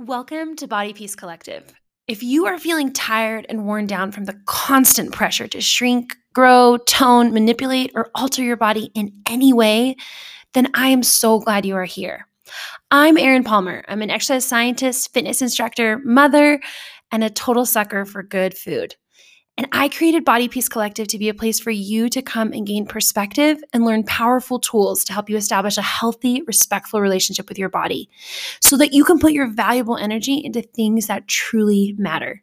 Welcome to Body Peace Collective. If you are feeling tired and worn down from the constant pressure to shrink, grow, tone, manipulate, or alter your body in any way, then I am so glad you are here. I'm Erin Palmer. I'm an exercise scientist, fitness instructor, mother, and a total sucker for good food. And I created Body Peace Collective to be a place for you to come and gain perspective and learn powerful tools to help you establish a healthy, respectful relationship with your body so that you can put your valuable energy into things that truly matter.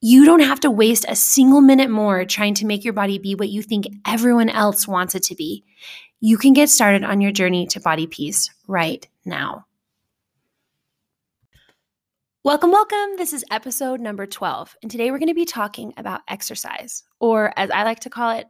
You don't have to waste a single minute more trying to make your body be what you think everyone else wants it to be. You can get started on your journey to body peace right now. Welcome, welcome. This is episode number 12. And today we're going to be talking about exercise, or as I like to call it,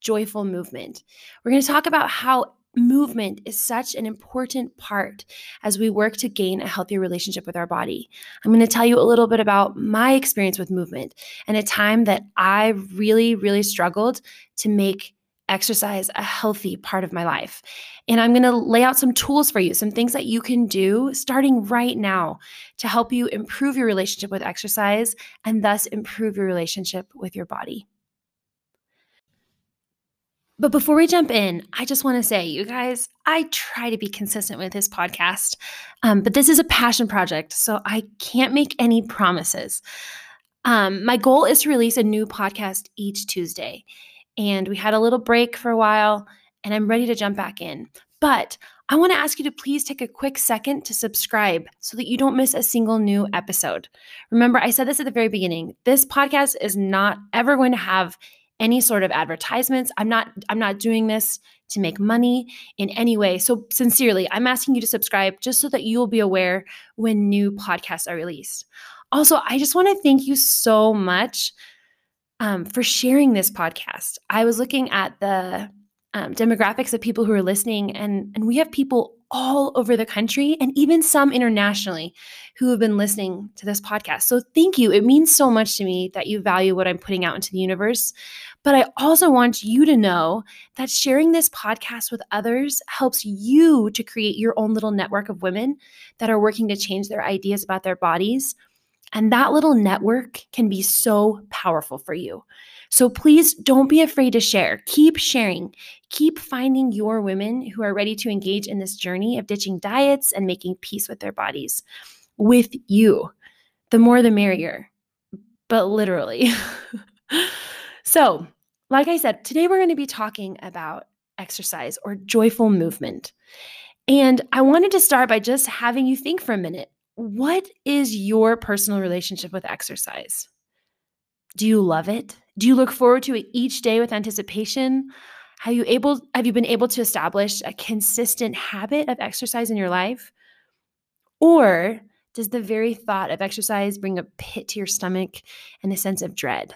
joyful movement. We're going to talk about how movement is such an important part as we work to gain a healthier relationship with our body. I'm going to tell you a little bit about my experience with movement and a time that I really, really struggled to make exercise a healthy part of my life. And I'm going to lay out some tools for you, some things that you can do starting right now to help you improve your relationship with exercise and thus improve your relationship with your body. But before we jump in, I just want to say, you guys, I try to be consistent with this podcast, um, but this is a passion project, so I can't make any promises. Um, my goal is to release a new podcast each Tuesday and we had a little break for a while, and I'm ready to jump back in. But I want to ask you to please take a quick second to subscribe so that you don't miss a single new episode. Remember, I said this at the very beginning. This podcast is not ever going to have any sort of advertisements. I'm not I'm not doing this to make money in any way. So sincerely, I'm asking you to subscribe just so that you'll be aware when new podcasts are released. Also, I just want to thank you so much um, for sharing this podcast. I was looking at the um, demographics of people who are listening, and, and we have people all over the country and even some internationally who have been listening to this podcast. So thank you. It means so much to me that you value what I'm putting out into the universe. But I also want you to know that sharing this podcast with others helps you to create your own little network of women that are working to change their ideas about their bodies and that little network can be so powerful for you. So please don't be afraid to share. Keep sharing. Keep finding your women who are ready to engage in this journey of ditching diets and making peace with their bodies with you. The more the merrier, but literally. so, like I said, today we're going to be talking about exercise or joyful movement. And I wanted to start by just having you think for a minute what is your personal relationship with exercise? Do you love it? Do you look forward to it each day with anticipation? Have you able have you been able to establish a consistent habit of exercise in your life? Or does the very thought of exercise bring a pit to your stomach and a sense of dread?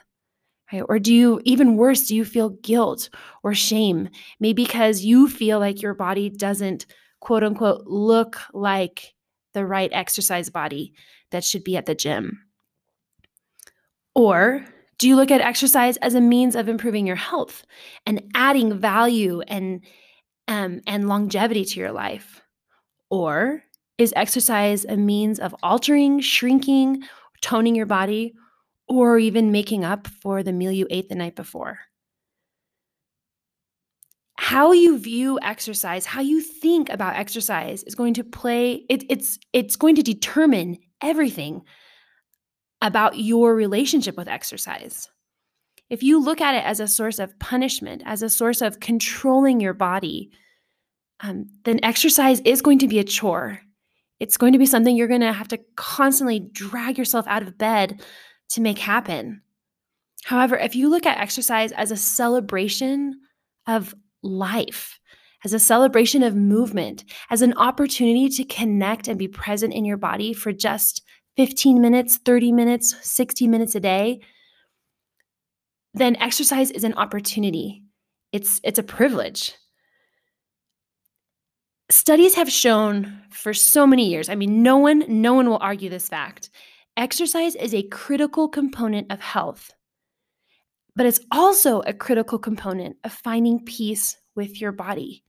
Right? Or do you, even worse, do you feel guilt or shame? Maybe because you feel like your body doesn't, quote unquote, look like the right exercise body that should be at the gym? Or do you look at exercise as a means of improving your health and adding value and um, and longevity to your life? Or is exercise a means of altering, shrinking, toning your body, or even making up for the meal you ate the night before? How you view exercise, how you think about exercise is going to play it, it's it's going to determine everything about your relationship with exercise. If you look at it as a source of punishment, as a source of controlling your body, um, then exercise is going to be a chore. It's going to be something you're going to have to constantly drag yourself out of bed to make happen. However, if you look at exercise as a celebration of life, as a celebration of movement, as an opportunity to connect and be present in your body for just 15 minutes, 30 minutes, 60 minutes a day, then exercise is an opportunity. It's, it's a privilege. Studies have shown for so many years, I mean, no one, no one will argue this fact. Exercise is a critical component of health but it's also a critical component of finding peace with your body.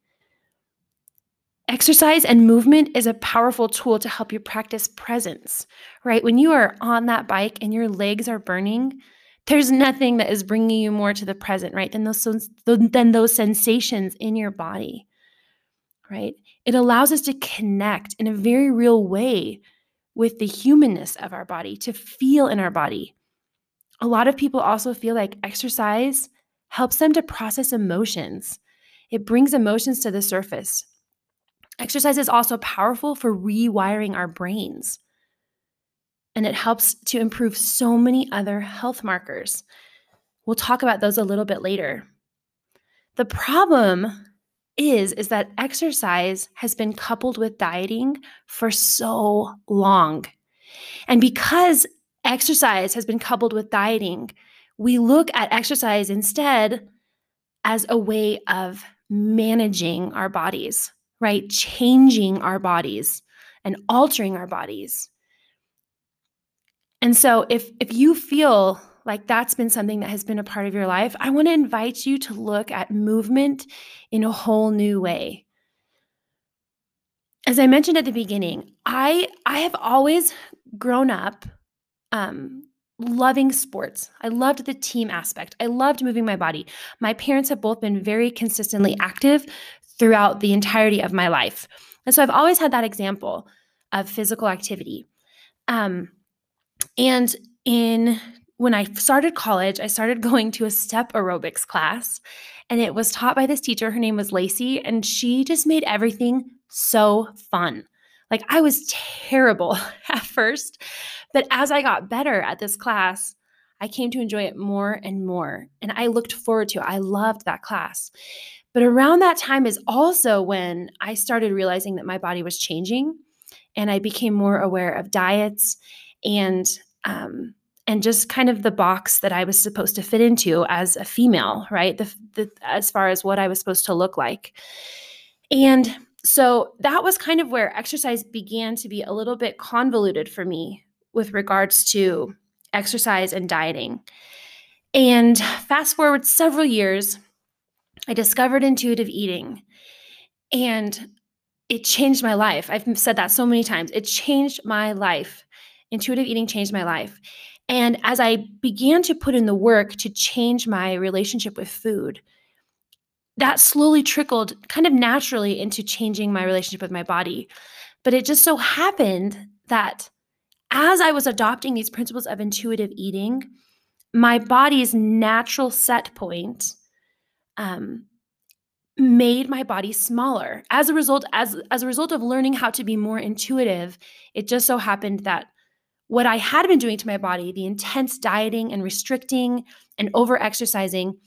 Exercise and movement is a powerful tool to help you practice presence, right? When you are on that bike and your legs are burning, there's nothing that is bringing you more to the present, right? Than those than those sensations in your body. Right? It allows us to connect in a very real way with the humanness of our body, to feel in our body. A lot of people also feel like exercise helps them to process emotions. It brings emotions to the surface. Exercise is also powerful for rewiring our brains. And it helps to improve so many other health markers. We'll talk about those a little bit later. The problem is is that exercise has been coupled with dieting for so long. And because exercise has been coupled with dieting, we look at exercise instead as a way of managing our bodies right? Changing our bodies and altering our bodies. And so if if you feel like that's been something that has been a part of your life, I want to invite you to look at movement in a whole new way. As I mentioned at the beginning, I I have always grown up um, loving sports. I loved the team aspect. I loved moving my body. My parents have both been very consistently active throughout the entirety of my life. And so I've always had that example of physical activity. Um, and in when I started college, I started going to a step aerobics class, and it was taught by this teacher. Her name was Lacey, and she just made everything so fun. Like I was terrible at first, but as I got better at this class, I came to enjoy it more and more. And I looked forward to it. I loved that class. But around that time is also when I started realizing that my body was changing and I became more aware of diets and um, and just kind of the box that I was supposed to fit into as a female, right? The, the, as far as what I was supposed to look like. And so that was kind of where exercise began to be a little bit convoluted for me with regards to exercise and dieting. And fast forward several years, I discovered intuitive eating and it changed my life. I've said that so many times. It changed my life. Intuitive eating changed my life. And as I began to put in the work to change my relationship with food, that slowly trickled kind of naturally into changing my relationship with my body. But it just so happened that as I was adopting these principles of intuitive eating, my body's natural set point um, made my body smaller. As a result, as as a result of learning how to be more intuitive, it just so happened that what I had been doing to my body, the intense dieting and restricting and over exercising,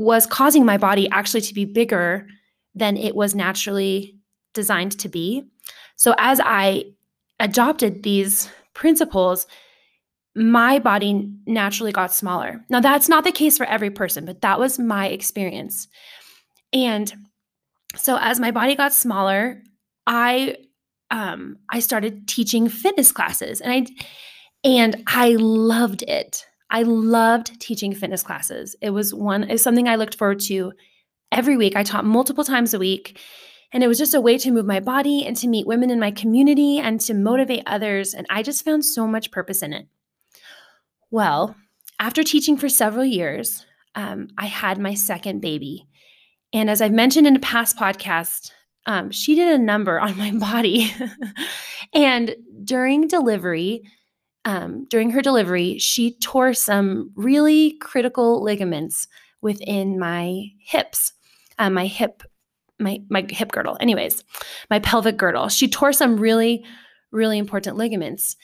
was causing my body actually to be bigger than it was naturally designed to be. So as I adopted these principles, my body naturally got smaller. Now, that's not the case for every person, but that was my experience. And so as my body got smaller, I um I started teaching fitness classes and I and I loved it. I loved teaching fitness classes. It was one is something I looked forward to every week. I taught multiple times a week. And it was just a way to move my body and to meet women in my community and to motivate others. And I just found so much purpose in it. Well, after teaching for several years, um, I had my second baby. And as I've mentioned in a past podcast, um, she did a number on my body. and during delivery, um, during her delivery, she tore some really critical ligaments within my hips, uh, my hip, my my hip girdle. Anyways, my pelvic girdle. She tore some really, really important ligaments,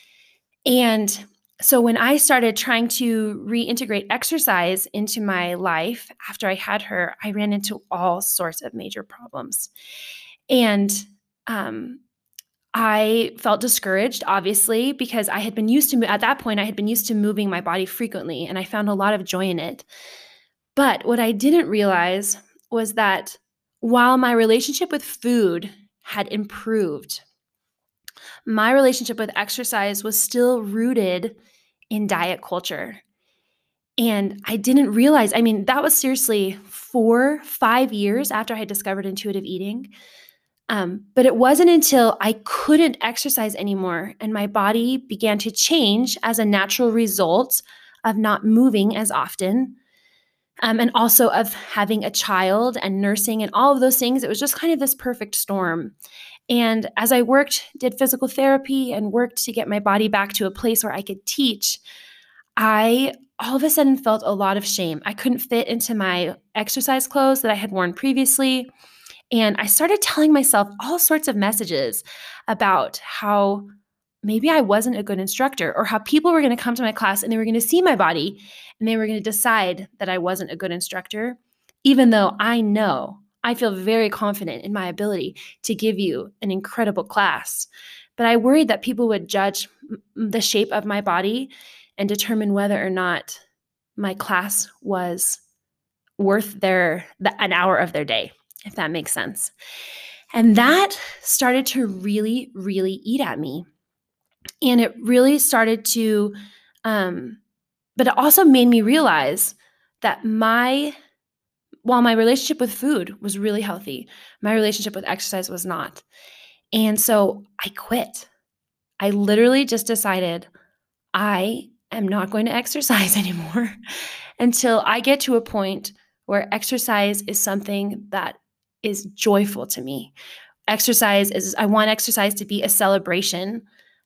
and so when I started trying to reintegrate exercise into my life after I had her, I ran into all sorts of major problems. And um, I felt discouraged, obviously, because I had been used to, at that point, I had been used to moving my body frequently and I found a lot of joy in it. But what I didn't realize was that while my relationship with food had improved, my relationship with exercise was still rooted in diet culture. And I didn't realize, I mean, that was seriously four, five years after I had discovered intuitive eating. Um, but it wasn't until I couldn't exercise anymore and my body began to change as a natural result of not moving as often. Um, and also of having a child and nursing and all of those things. It was just kind of this perfect storm. And as I worked, did physical therapy and worked to get my body back to a place where I could teach, I all of a sudden felt a lot of shame. I couldn't fit into my exercise clothes that I had worn previously. And I started telling myself all sorts of messages about how maybe I wasn't a good instructor or how people were going to come to my class and they were going to see my body and they were going to decide that I wasn't a good instructor, even though I know I feel very confident in my ability to give you an incredible class. But I worried that people would judge the shape of my body and determine whether or not my class was worth their an hour of their day if that makes sense. And that started to really, really eat at me. And it really started to, um, but it also made me realize that my, while my relationship with food was really healthy, my relationship with exercise was not. And so I quit. I literally just decided I am not going to exercise anymore until I get to a point where exercise is something that is joyful to me. Exercise is I want exercise to be a celebration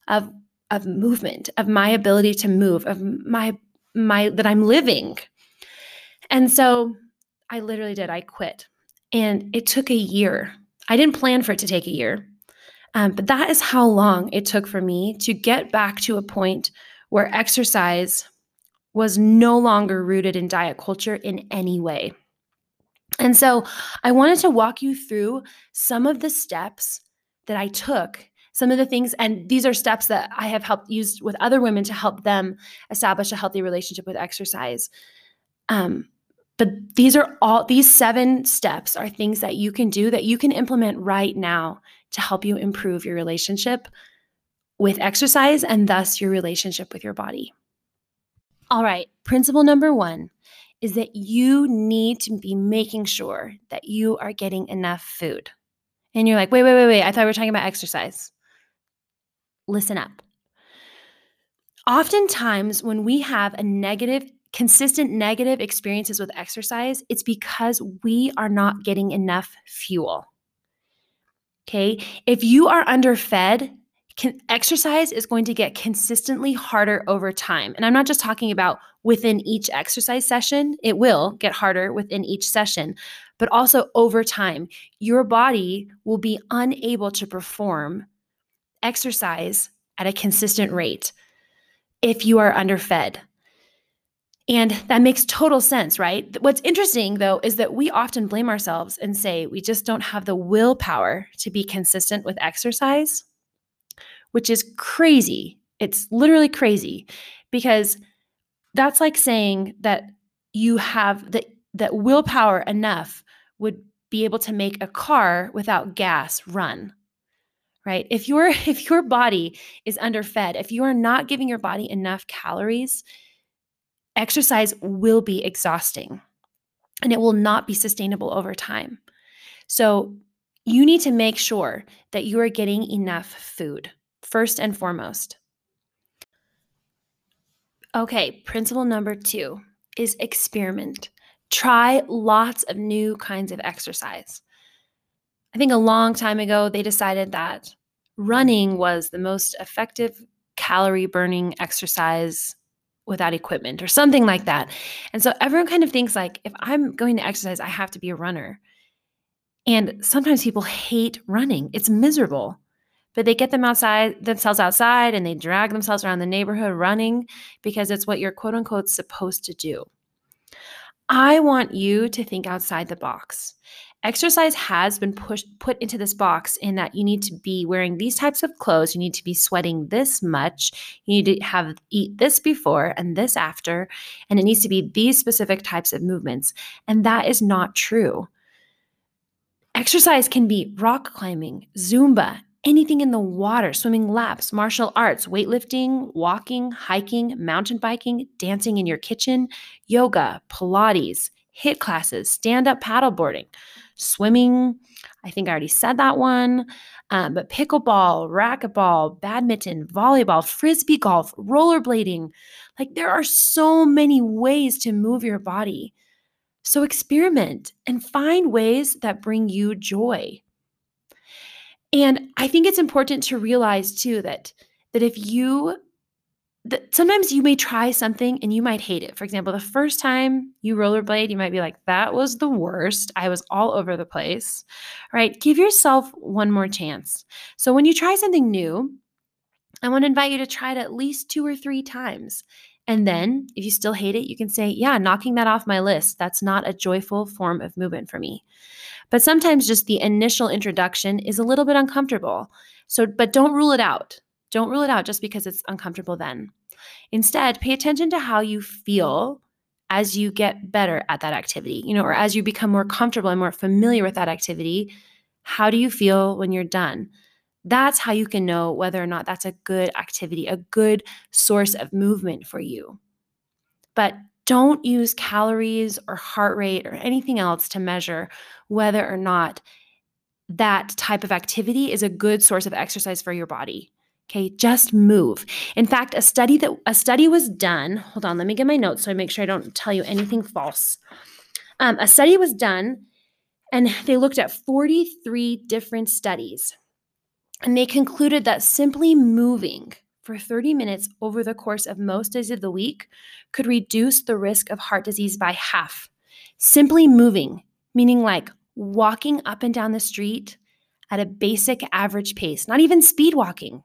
of of movement, of my ability to move, of my my that I'm living. And so I literally did. I quit. And it took a year. I didn't plan for it to take a year. Um, but that is how long it took for me to get back to a point where exercise was no longer rooted in diet culture in any way. And so I wanted to walk you through some of the steps that I took, some of the things, and these are steps that I have helped used with other women to help them establish a healthy relationship with exercise. Um, but these are all these seven steps are things that you can do that you can implement right now to help you improve your relationship with exercise and thus your relationship with your body. All right, principle number one is that you need to be making sure that you are getting enough food. And you're like, wait, wait, wait, wait. I thought we were talking about exercise. Listen up. Oftentimes, when we have a negative, consistent negative experiences with exercise, it's because we are not getting enough fuel. Okay. If you are underfed, can, exercise is going to get consistently harder over time. And I'm not just talking about within each exercise session, it will get harder within each session, but also over time. Your body will be unable to perform exercise at a consistent rate if you are underfed. And that makes total sense, right? What's interesting though is that we often blame ourselves and say we just don't have the willpower to be consistent with exercise which is crazy. It's literally crazy because that's like saying that you have that that willpower enough would be able to make a car without gas run right? If your if your body is underfed if you are not giving your body enough calories exercise will be exhausting and it will not be sustainable over time. So you need to make sure that you are getting enough food first and foremost. Okay, principle number two is experiment. Try lots of new kinds of exercise. I think a long time ago, they decided that running was the most effective calorie burning exercise without equipment or something like that. And so everyone kind of thinks like if I'm going to exercise, I have to be a runner. And sometimes people hate running. It's miserable but they get them outside themselves outside and they drag themselves around the neighborhood running because it's what you're quote unquote supposed to do. I want you to think outside the box. Exercise has been pushed put into this box in that you need to be wearing these types of clothes, you need to be sweating this much, you need to have eat this before and this after, and it needs to be these specific types of movements. And that is not true. Exercise can be rock climbing, Zumba, anything in the water, swimming laps, martial arts, weightlifting, walking, hiking, mountain biking, dancing in your kitchen, yoga, Pilates, HIIT classes, stand up paddleboarding, swimming, I think I already said that one. Um, but pickleball, racquetball, badminton, volleyball, frisbee golf, rollerblading like there are so many ways to move your body. So experiment and find ways that bring you joy. And I think it's important to realize too that that if you that sometimes you may try something and you might hate it. For example, the first time you rollerblade, you might be like, that was the worst. I was all over the place. Right? Give yourself one more chance. So when you try something new, I want to invite you to try it at least two or three times. And then, if you still hate it, you can say, Yeah, knocking that off my list. That's not a joyful form of movement for me. But sometimes just the initial introduction is a little bit uncomfortable. So, but don't rule it out. Don't rule it out just because it's uncomfortable then. Instead, pay attention to how you feel as you get better at that activity, you know, or as you become more comfortable and more familiar with that activity. How do you feel when you're done? That's how you can know whether or not that's a good activity, a good source of movement for you. But don't use calories or heart rate or anything else to measure whether or not that type of activity is a good source of exercise for your body. Okay, just move. In fact, a study that a study was done. Hold on, let me get my notes so I make sure I don't tell you anything false. Um, a study was done, and they looked at 43 different studies, and they concluded that simply moving for 30 minutes over the course of most days of the week could reduce the risk of heart disease by half. Simply moving, meaning like walking up and down the street at a basic average pace, not even speed walking,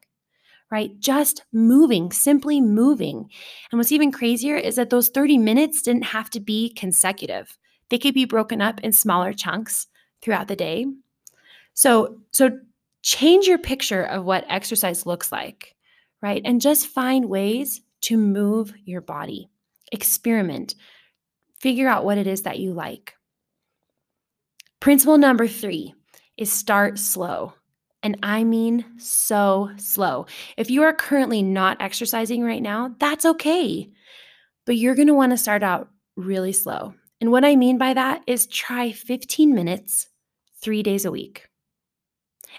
right? Just moving, simply moving. And what's even crazier is that those 30 minutes didn't have to be consecutive. They could be broken up in smaller chunks throughout the day. So, so change your picture of what exercise looks like, right? And just find ways to move your body. Experiment. Figure out what it is that you like. Principle number 3 is start slow. And I mean so slow. If you are currently not exercising right now, that's okay. But you're want to start out really slow. And what I mean by that is try 15 minutes three days a week.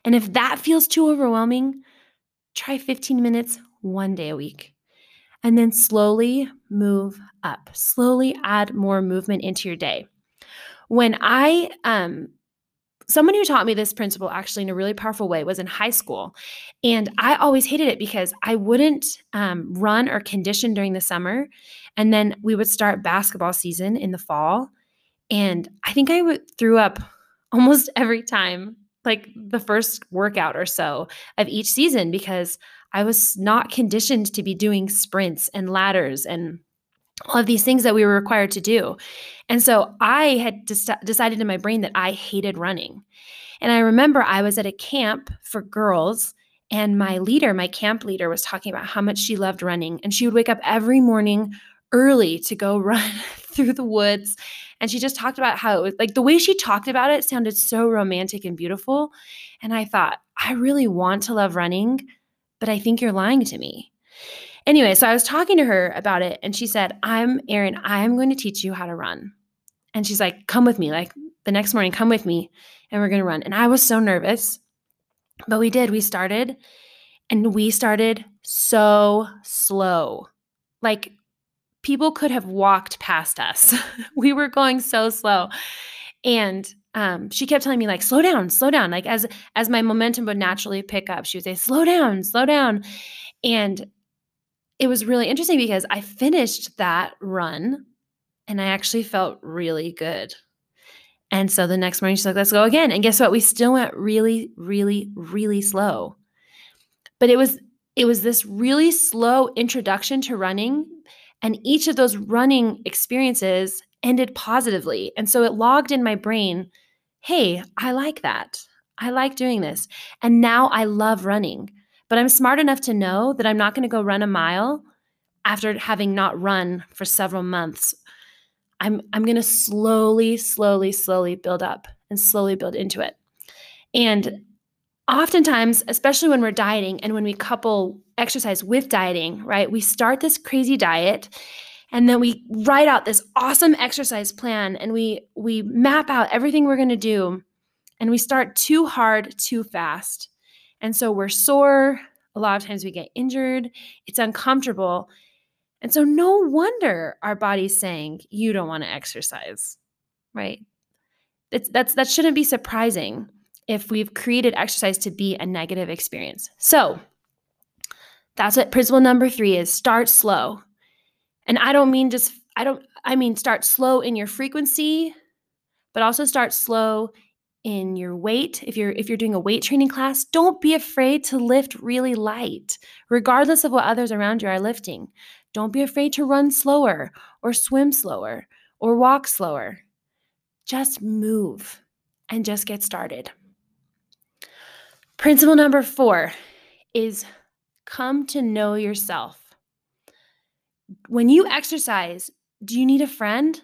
And if that feels too overwhelming, try 15 minutes one day a week. And then slowly move up, slowly add more movement into your day. When I um, someone who taught me this principle actually in a really powerful way was in high school. And I always hated it because I wouldn't um, run or condition during the summer. And then we would start basketball season in the fall. And I think I threw up almost every time, like the first workout or so of each season, because I was not conditioned to be doing sprints and ladders and all of these things that we were required to do. And so I had decided in my brain that I hated running. And I remember I was at a camp for girls, and my leader, my camp leader, was talking about how much she loved running. And she would wake up every morning early to go run through the woods. And she just talked about how it was like the way she talked about it sounded so romantic and beautiful. And I thought, I really want to love running, but I think you're lying to me. Anyway, so I was talking to her about it and she said, I'm Erin, I'm going to teach you how to run. And she's like, come with me. Like the next morning, come with me and we're going to run. And I was so nervous, but we did. We started and we started so slow. Like people could have walked past us. we were going so slow. And um, she kept telling me like slow down slow down like as as my momentum would naturally pick up she would say slow down slow down and it was really interesting because I finished that run and I actually felt really good. And so the next morning she's like, let's go again. And guess what? We still went really, really, really slow. But it was it was this really slow introduction to running. And each of those running experiences ended positively. And so it logged in my brain, hey, I like that. I like doing this. And now I love running. But I'm smart enough to know that I'm not going to go run a mile after having not run for several months. I'm I'm going to slowly slowly slowly build up and slowly build into it. And oftentimes, especially when we're dieting and when we couple exercise with dieting, right? We start this crazy diet and then we write out this awesome exercise plan and we we map out everything we're going to do and we start too hard too fast. And so we're sore. A lot of times we get injured. It's uncomfortable. And so no wonder our body's saying, you don't want to exercise, right? It's, that's, that shouldn't be surprising if we've created exercise to be a negative experience. So that's what principle number three is start slow. And I don't mean just, I don't, I mean start slow in your frequency, but also start slow in your weight. If you're if you're doing a weight training class don't be afraid to lift really light regardless of what others around you are lifting. Don't be afraid to run slower or swim slower or walk slower. Just move and just get started. Principle number 4 is come to know yourself when you exercise do you need a friend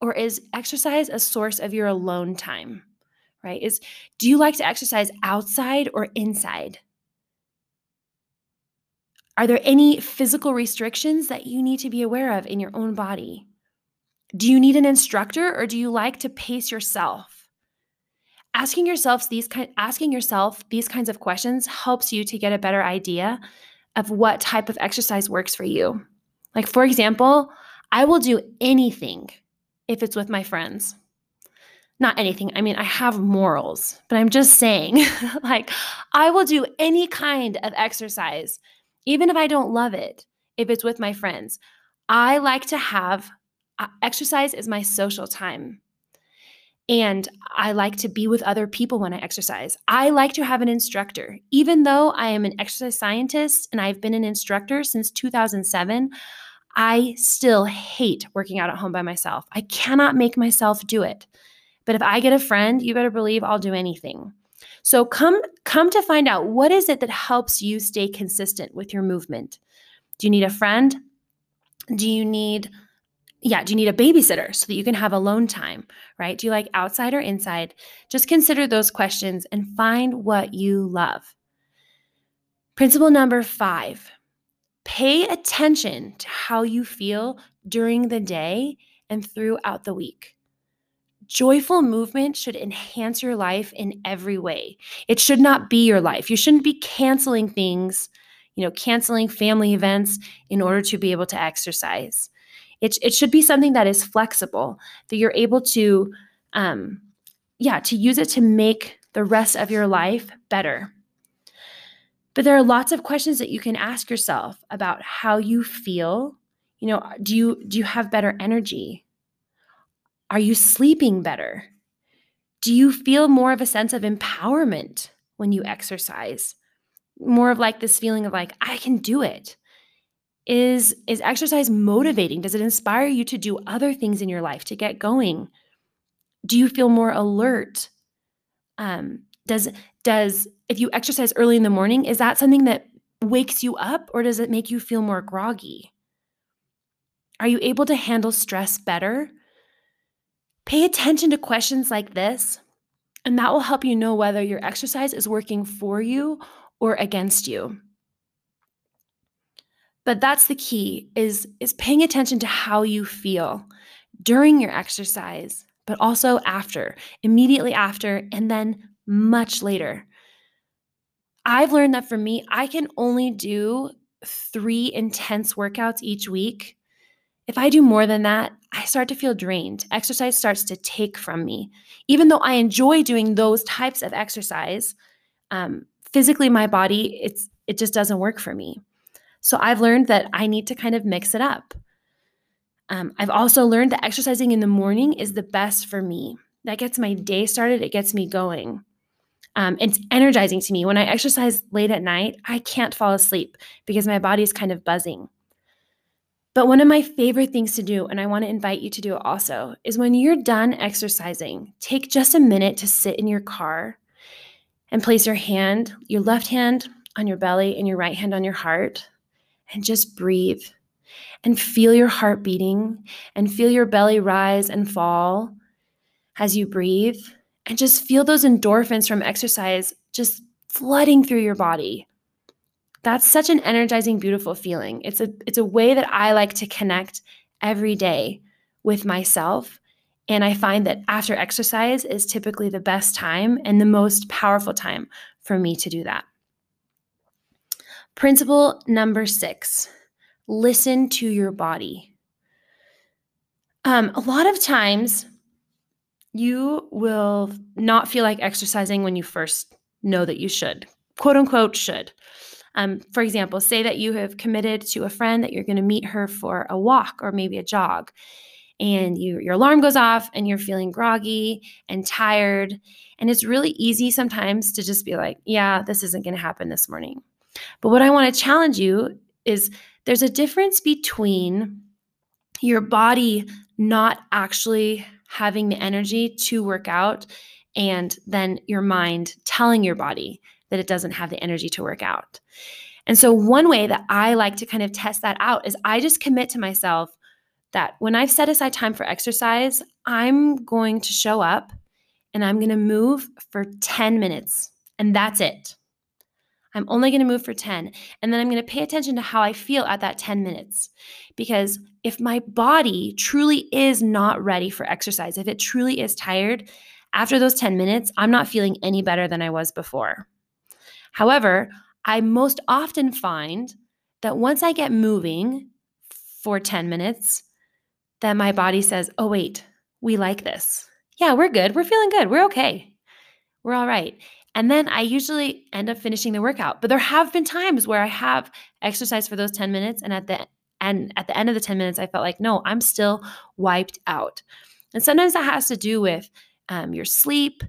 or is exercise a source of your alone time right? Is do you like to exercise outside or inside? Are there any physical restrictions that you need to be aware of in your own body? Do you need an instructor or do you like to pace yourself? Asking yourself these kind asking yourself these kinds of questions helps you to get a better idea of what type of exercise works for you. Like for example, I will do anything if it's with my friends not anything. I mean, I have morals, but I'm just saying, like, I will do any kind of exercise, even if I don't love it, if it's with my friends. I like to have uh, exercise is my social time. And I like to be with other people when I exercise. I like to have an instructor. Even though I am an exercise scientist and I've been an instructor since 2007, I still hate working out at home by myself. I cannot make myself do it. But if I get a friend, you better believe I'll do anything. So come come to find out what is it that helps you stay consistent with your movement. Do you need a friend? Do you need yeah, do you need a babysitter so that you can have alone time, right? Do you like outside or inside? Just consider those questions and find what you love. Principle number 5. Pay attention to how you feel during the day and throughout the week. Joyful movement should enhance your life in every way. It should not be your life. You shouldn't be canceling things, you know, canceling family events in order to be able to exercise. It, it should be something that is flexible, that you're able to, um, yeah, to use it to make the rest of your life better. But there are lots of questions that you can ask yourself about how you feel. You know, do you do you have better energy? Are you sleeping better? Do you feel more of a sense of empowerment when you exercise? More of like this feeling of like, I can do it. Is, is exercise motivating? Does it inspire you to do other things in your life to get going? Do you feel more alert? Um, does does if you exercise early in the morning, is that something that wakes you up or does it make you feel more groggy? Are you able to handle stress better? Pay attention to questions like this, and that will help you know whether your exercise is working for you or against you. But that's the key is, is paying attention to how you feel during your exercise, but also after, immediately after, and then much later. I've learned that for me, I can only do three intense workouts each week if I do more than that, I start to feel drained. Exercise starts to take from me. Even though I enjoy doing those types of exercise, um, physically my body it's it just doesn't work for me. So I've learned that I need to kind of mix it up. Um, I've also learned that exercising in the morning is the best for me. That gets my day started. It gets me going. Um, it's energizing to me. When I exercise late at night, I can't fall asleep because my body is kind of buzzing. But one of my favorite things to do, and I want to invite you to do it also, is when you're done exercising, take just a minute to sit in your car and place your hand, your left hand on your belly and your right hand on your heart, and just breathe and feel your heart beating and feel your belly rise and fall as you breathe. And just feel those endorphins from exercise just flooding through your body that's such an energizing beautiful feeling it's a it's a way that i like to connect every day with myself And I find that after exercise is typically the best time and the most powerful time for me to do that. Principle number six listen to your body. Um, a lot of times, you will not feel like exercising when you first know that you should, quote unquote, should. Um, for example, say that you have committed to a friend that you're going to meet her for a walk or maybe a jog, and you, your alarm goes off and you're feeling groggy and tired. And it's really easy sometimes to just be like, yeah, this isn't going to happen this morning. But what I want to challenge you is there's a difference between your body not actually having the energy to work out and then your mind telling your body that it doesn't have the energy to work out. And so, one way that I like to kind of test that out is I just commit to myself that when I've set aside time for exercise, I'm going to show up and I'm going to move for 10 minutes, and that's it. I'm only going to move for 10. And then I'm going to pay attention to how I feel at that 10 minutes. Because if my body truly is not ready for exercise, if it truly is tired, after those 10 minutes, I'm not feeling any better than I was before. However, I most often find that once I get moving for 10 minutes, that my body says, oh, wait, we like this. Yeah, we're good. We're feeling good. We're okay. We're all right. And then I usually end up finishing the workout. But there have been times where I have exercised for those 10 minutes and at the and at the end of the 10 minutes I felt like no, I'm still wiped out. And sometimes that has to do with um, your sleep,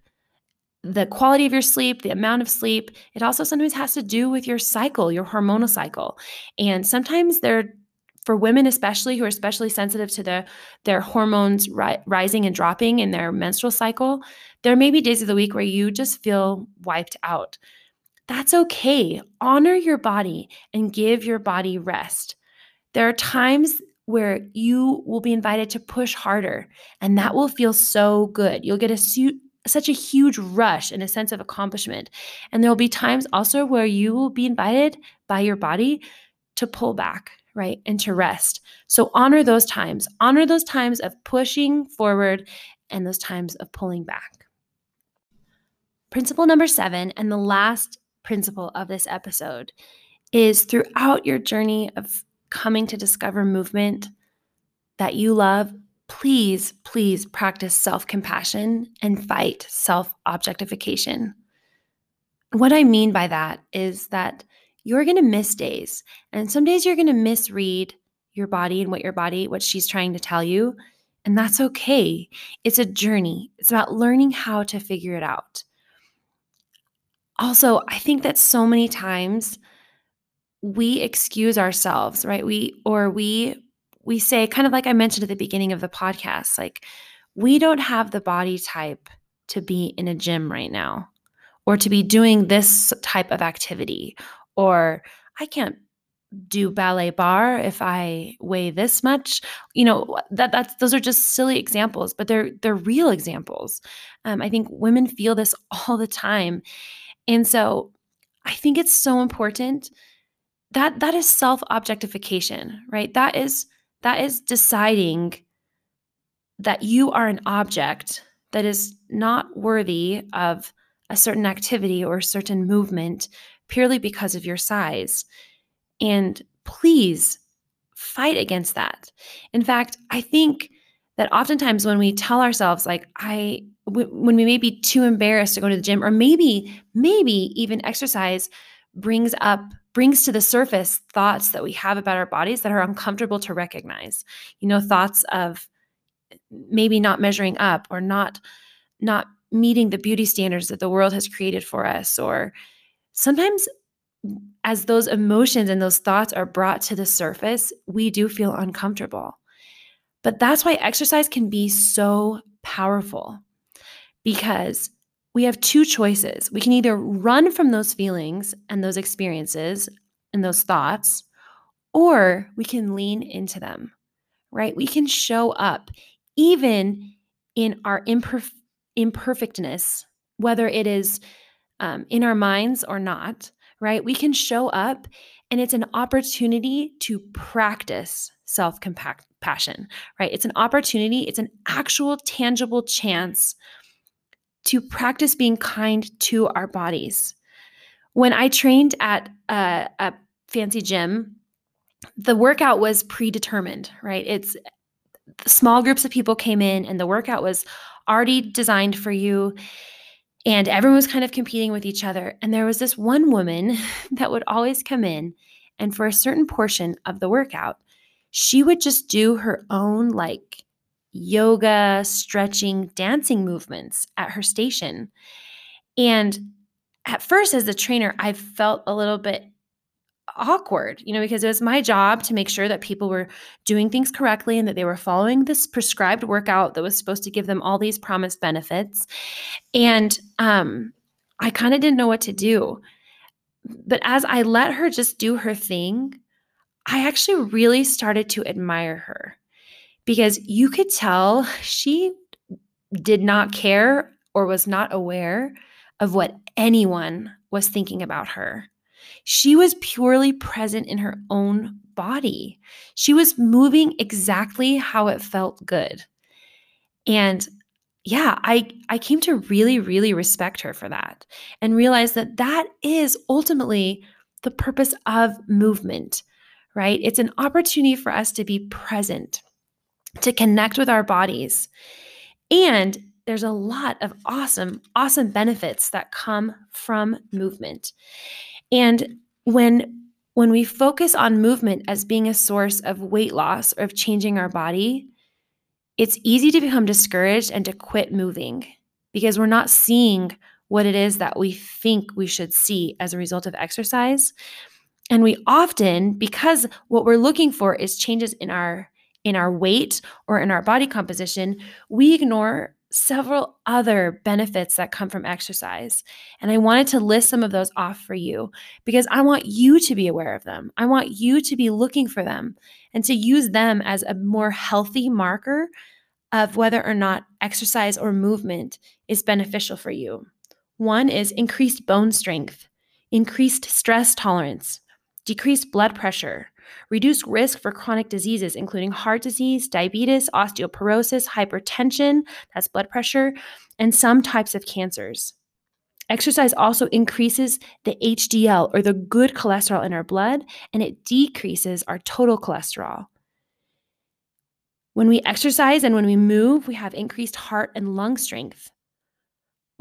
the quality of your sleep, the amount of sleep. It also sometimes has to do with your cycle, your hormonal cycle. And sometimes there for women especially who are especially sensitive to the, their hormones ri- rising and dropping in their menstrual cycle there may be days of the week where you just feel wiped out. That's okay. Honor your body and give your body rest. There are times where you will be invited to push harder and that will feel so good. You'll get a suit such a huge rush and a sense of accomplishment. And there will be times also where you will be invited by your body to pull back right? And to rest. So honor those times. Honor those times of pushing forward and those times of pulling back. Principle number seven, and the last principle of this episode, is throughout your journey of coming to discover movement that you love, please, please practice self compassion and fight self objectification. What I mean by that is that you're going to miss days. And some days you're going to misread your body and what your body, what she's trying to tell you. And that's okay. It's a journey, it's about learning how to figure it out. Also, I think that so many times we excuse ourselves, right? We, or we, we say, kind of like I mentioned at the beginning of the podcast, like, we don't have the body type to be in a gym right now or to be doing this type of activity or I can't do ballet barre if I weigh this much. You know, that that's those are just silly examples, but they're they're real examples. Um, I think women feel this all the time. And so I think it's so important that that is self-objectification, right? That is that is deciding that you are an object that is not worthy of a certain activity or a certain movement purely because of your size. And please fight against that. In fact, I think that oftentimes when we tell ourselves, like, I, when we may be too embarrassed to go to the gym, or maybe, maybe even exercise brings up, brings to the surface thoughts that we have about our bodies that are uncomfortable to recognize. You know, thoughts of maybe not measuring up or not, not meeting the beauty standards that the world has created for us, or sometimes as those emotions and those thoughts are brought to the surface, we do feel uncomfortable. But that's why exercise can be so powerful because we have two choices. We can either run from those feelings and those experiences and those thoughts, or we can lean into them, right? We can show up even in our imperf- imperfectness, whether it is um, in our minds or not, right? We can show up And it's an opportunity to practice self compassion, right? It's an opportunity, it's an actual tangible chance to practice being kind to our bodies. When I trained at a, a fancy gym, the workout was predetermined, right? It's small groups of people came in and the workout was already designed for you and everyone was kind of competing with each other. And there was this one woman that would always come in and for a certain portion of the workout she would just do her own like yoga stretching dancing movements at her station. And at first as a trainer i felt a little bit awkward, you know, because it was my job to make sure that people were doing things correctly and that they were following this prescribed workout that was supposed to give them all these promised benefits. And um, I kind of didn't know what to do. But as I let her just do her thing, I actually really started to admire her because you could tell she did not care or was not aware of what anyone was thinking about her. She was purely present in her own body. She was moving exactly how it felt good. And yeah, I I came to really really respect her for that and realize that that is ultimately the purpose of movement, right? It's an opportunity for us to be present, to connect with our bodies. And there's a lot of awesome awesome benefits that come from movement. And when when we focus on movement as being a source of weight loss or of changing our body, it's easy to become discouraged and to quit moving because we're not seeing what it is that we think we should see as a result of exercise. And we often, because what we're looking for is changes in our in our weight or in our body composition, we ignore several other benefits that come from exercise. And I wanted to list some of those off for you because I want you to be aware of them. I want you to be looking for them and to use them as a more healthy marker of whether or not exercise or movement is beneficial for you. One is increased bone strength, increased stress tolerance, decreased blood pressure, reduce risk for chronic diseases, including heart disease, diabetes, osteoporosis, hypertension, that's blood pressure, and some types of cancers. Exercise also increases the HDL or the good cholesterol in our blood, and it decreases our total cholesterol. When we exercise and when we move, we have increased heart and lung strength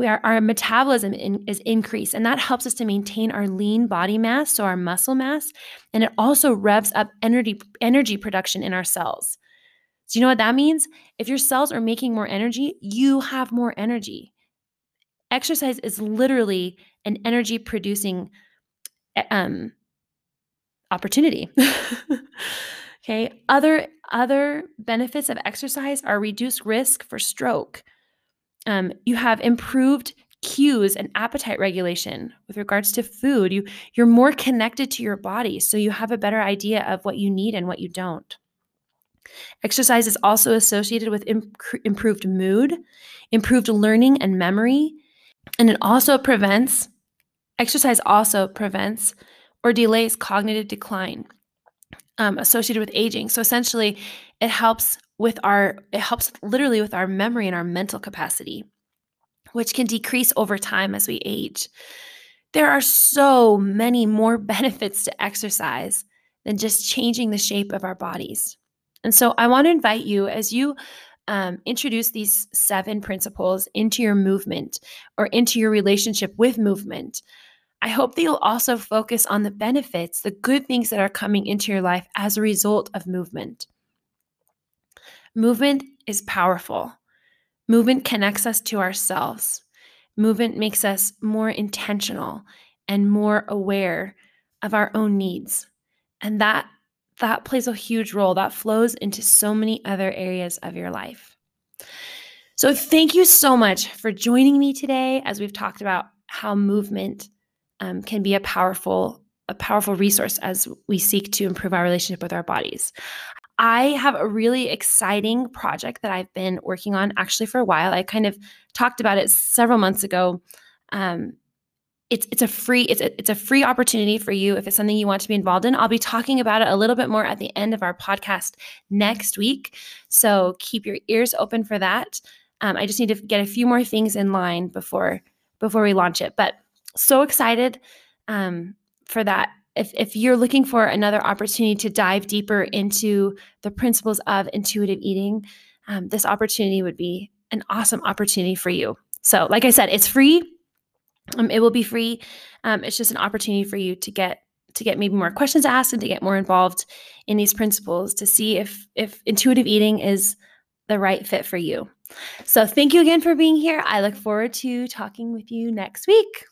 we are, our metabolism in, is increased and that helps us to maintain our lean body mass so our muscle mass and it also revs up energy energy production in our cells. Do you know what that means? If your cells are making more energy you have more energy. Exercise is literally an energy producing um, opportunity. Okay other other benefits of exercise are reduced risk for stroke um, you have improved cues and appetite regulation with regards to food. You you're more connected to your body, so you have a better idea of what you need and what you don't. Exercise is also associated with imp- improved mood, improved learning and memory, and it also prevents exercise also prevents or delays cognitive decline um, associated with aging. So essentially, it helps with our it helps literally with our memory and our mental capacity which can decrease over time as we age there are so many more benefits to exercise than just changing the shape of our bodies and so i want to invite you as you um, introduce these seven principles into your movement or into your relationship with movement I hope that you'll also focus on the benefits, the good things that are coming into your life as a result of movement. Movement is powerful. Movement connects us to ourselves. Movement makes us more intentional and more aware of our own needs. And that that plays a huge role that flows into so many other areas of your life. So thank you so much for joining me today as we've talked about how movement um, can be a powerful a powerful resource as we seek to improve our relationship with our bodies. I have a really exciting project that I've been working on actually for a while. I kind of talked about it several months ago. Um, it's it's a free it's a, it's a free opportunity for you if it's something you want to be involved in. I'll be talking about it a little bit more at the end of our podcast next week. So keep your ears open for that. Um, I just need to get a few more things in line before before we launch it. But so excited um, for that. If, if you're looking for another opportunity to dive deeper into the principles of intuitive eating, um, this opportunity would be an awesome opportunity for you. So, like I said, it's free. Um, it will be free. Um, it's just an opportunity for you to get to get maybe more questions asked and to get more involved in these principles to see if if intuitive eating is the right fit for you. So thank you again for being here. I look forward to talking with you next week.